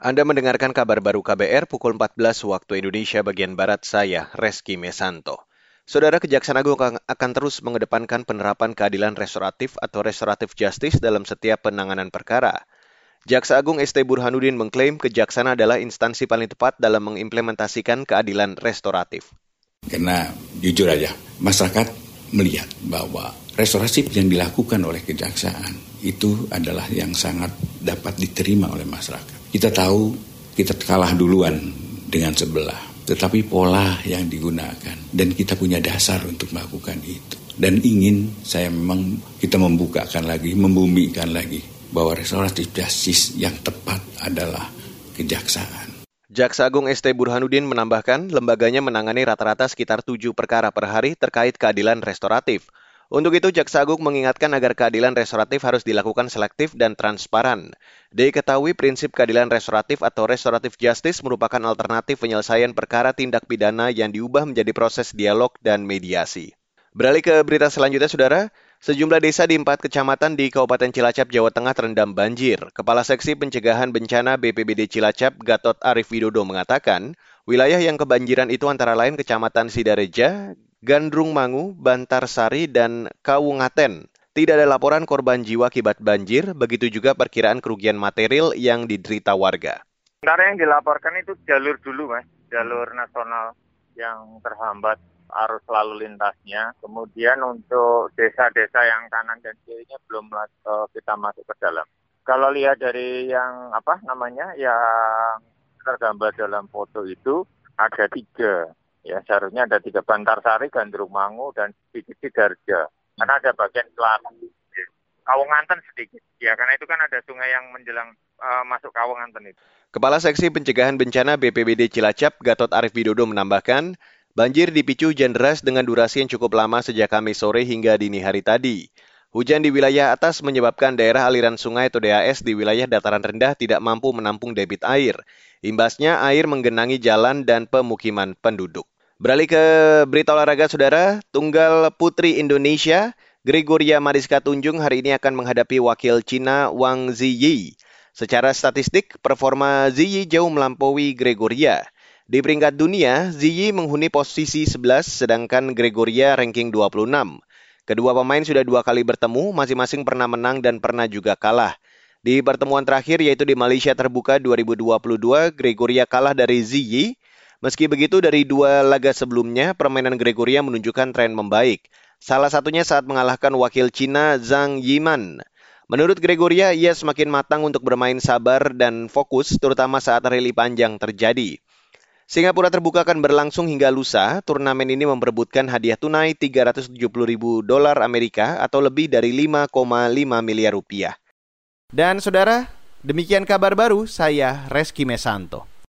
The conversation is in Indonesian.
Anda mendengarkan kabar baru KBR pukul 14 waktu Indonesia bagian Barat saya, Reski Mesanto. Saudara Kejaksaan Agung akan terus mengedepankan penerapan keadilan restoratif atau restoratif justice dalam setiap penanganan perkara. Jaksa Agung ST Burhanuddin mengklaim kejaksaan adalah instansi paling tepat dalam mengimplementasikan keadilan restoratif. Karena jujur aja, masyarakat melihat bahwa restoratif yang dilakukan oleh kejaksaan itu adalah yang sangat dapat diterima oleh masyarakat. Kita tahu kita kalah duluan dengan sebelah, tetapi pola yang digunakan dan kita punya dasar untuk melakukan itu. Dan ingin saya memang kita membukakan lagi, membumikan lagi bahwa restoratif justice yang tepat adalah kejaksaan. Jaksa Agung ST Burhanuddin menambahkan lembaganya menangani rata-rata sekitar tujuh perkara per hari terkait keadilan restoratif. Untuk itu, Jaksa Agung mengingatkan agar keadilan restoratif harus dilakukan selektif dan transparan. Diketahui prinsip keadilan restoratif atau restoratif justice merupakan alternatif penyelesaian perkara tindak pidana yang diubah menjadi proses dialog dan mediasi. Beralih ke berita selanjutnya, Saudara. Sejumlah desa di empat kecamatan di Kabupaten Cilacap, Jawa Tengah terendam banjir. Kepala Seksi Pencegahan Bencana BPBD Cilacap, Gatot Arif Widodo mengatakan, wilayah yang kebanjiran itu antara lain Kecamatan Sidareja, Gandrung Mangu, Bantarsari, dan Kawungaten. Tidak ada laporan korban jiwa akibat banjir, begitu juga perkiraan kerugian material yang diderita warga. Sementara yang dilaporkan itu jalur dulu, Mas. Jalur nasional yang terhambat arus lalu lintasnya. Kemudian untuk desa-desa yang kanan dan kirinya belum eh, kita masuk ke dalam. Kalau lihat dari yang apa namanya yang tergambar dalam foto itu ada tiga Ya, seharusnya ada tiga Bantarsari, Gandrung Mangu, dan sedikit Sidarja. Karena ada bagian selatan. Kawunganten sedikit. Ya, karena itu kan ada sungai yang menjelang uh, masuk Kawunganten itu. Kepala Seksi Pencegahan Bencana BPBD Cilacap, Gatot Arif Widodo menambahkan, banjir dipicu hujan deras dengan durasi yang cukup lama sejak Kamis sore hingga dini hari tadi. Hujan di wilayah atas menyebabkan daerah aliran sungai atau DAS di wilayah dataran rendah tidak mampu menampung debit air. Imbasnya air menggenangi jalan dan pemukiman penduduk. Beralih ke berita olahraga saudara, tunggal putri Indonesia, Gregoria Mariska Tunjung hari ini akan menghadapi wakil Cina Wang Ziyi. Secara statistik, performa Ziyi jauh melampaui Gregoria. Di peringkat dunia, Ziyi menghuni posisi 11 sedangkan Gregoria ranking 26. Kedua pemain sudah dua kali bertemu, masing-masing pernah menang dan pernah juga kalah. Di pertemuan terakhir yaitu di Malaysia Terbuka 2022, Gregoria kalah dari Ziyi. Meski begitu, dari dua laga sebelumnya, permainan Gregoria menunjukkan tren membaik. Salah satunya saat mengalahkan wakil Cina Zhang Yiman. Menurut Gregoria, ia semakin matang untuk bermain sabar dan fokus, terutama saat rally panjang terjadi. Singapura terbuka akan berlangsung hingga lusa. Turnamen ini memperebutkan hadiah tunai 370 ribu dolar Amerika atau lebih dari 5,5 miliar rupiah. Dan saudara, demikian kabar baru saya Reski Mesanto.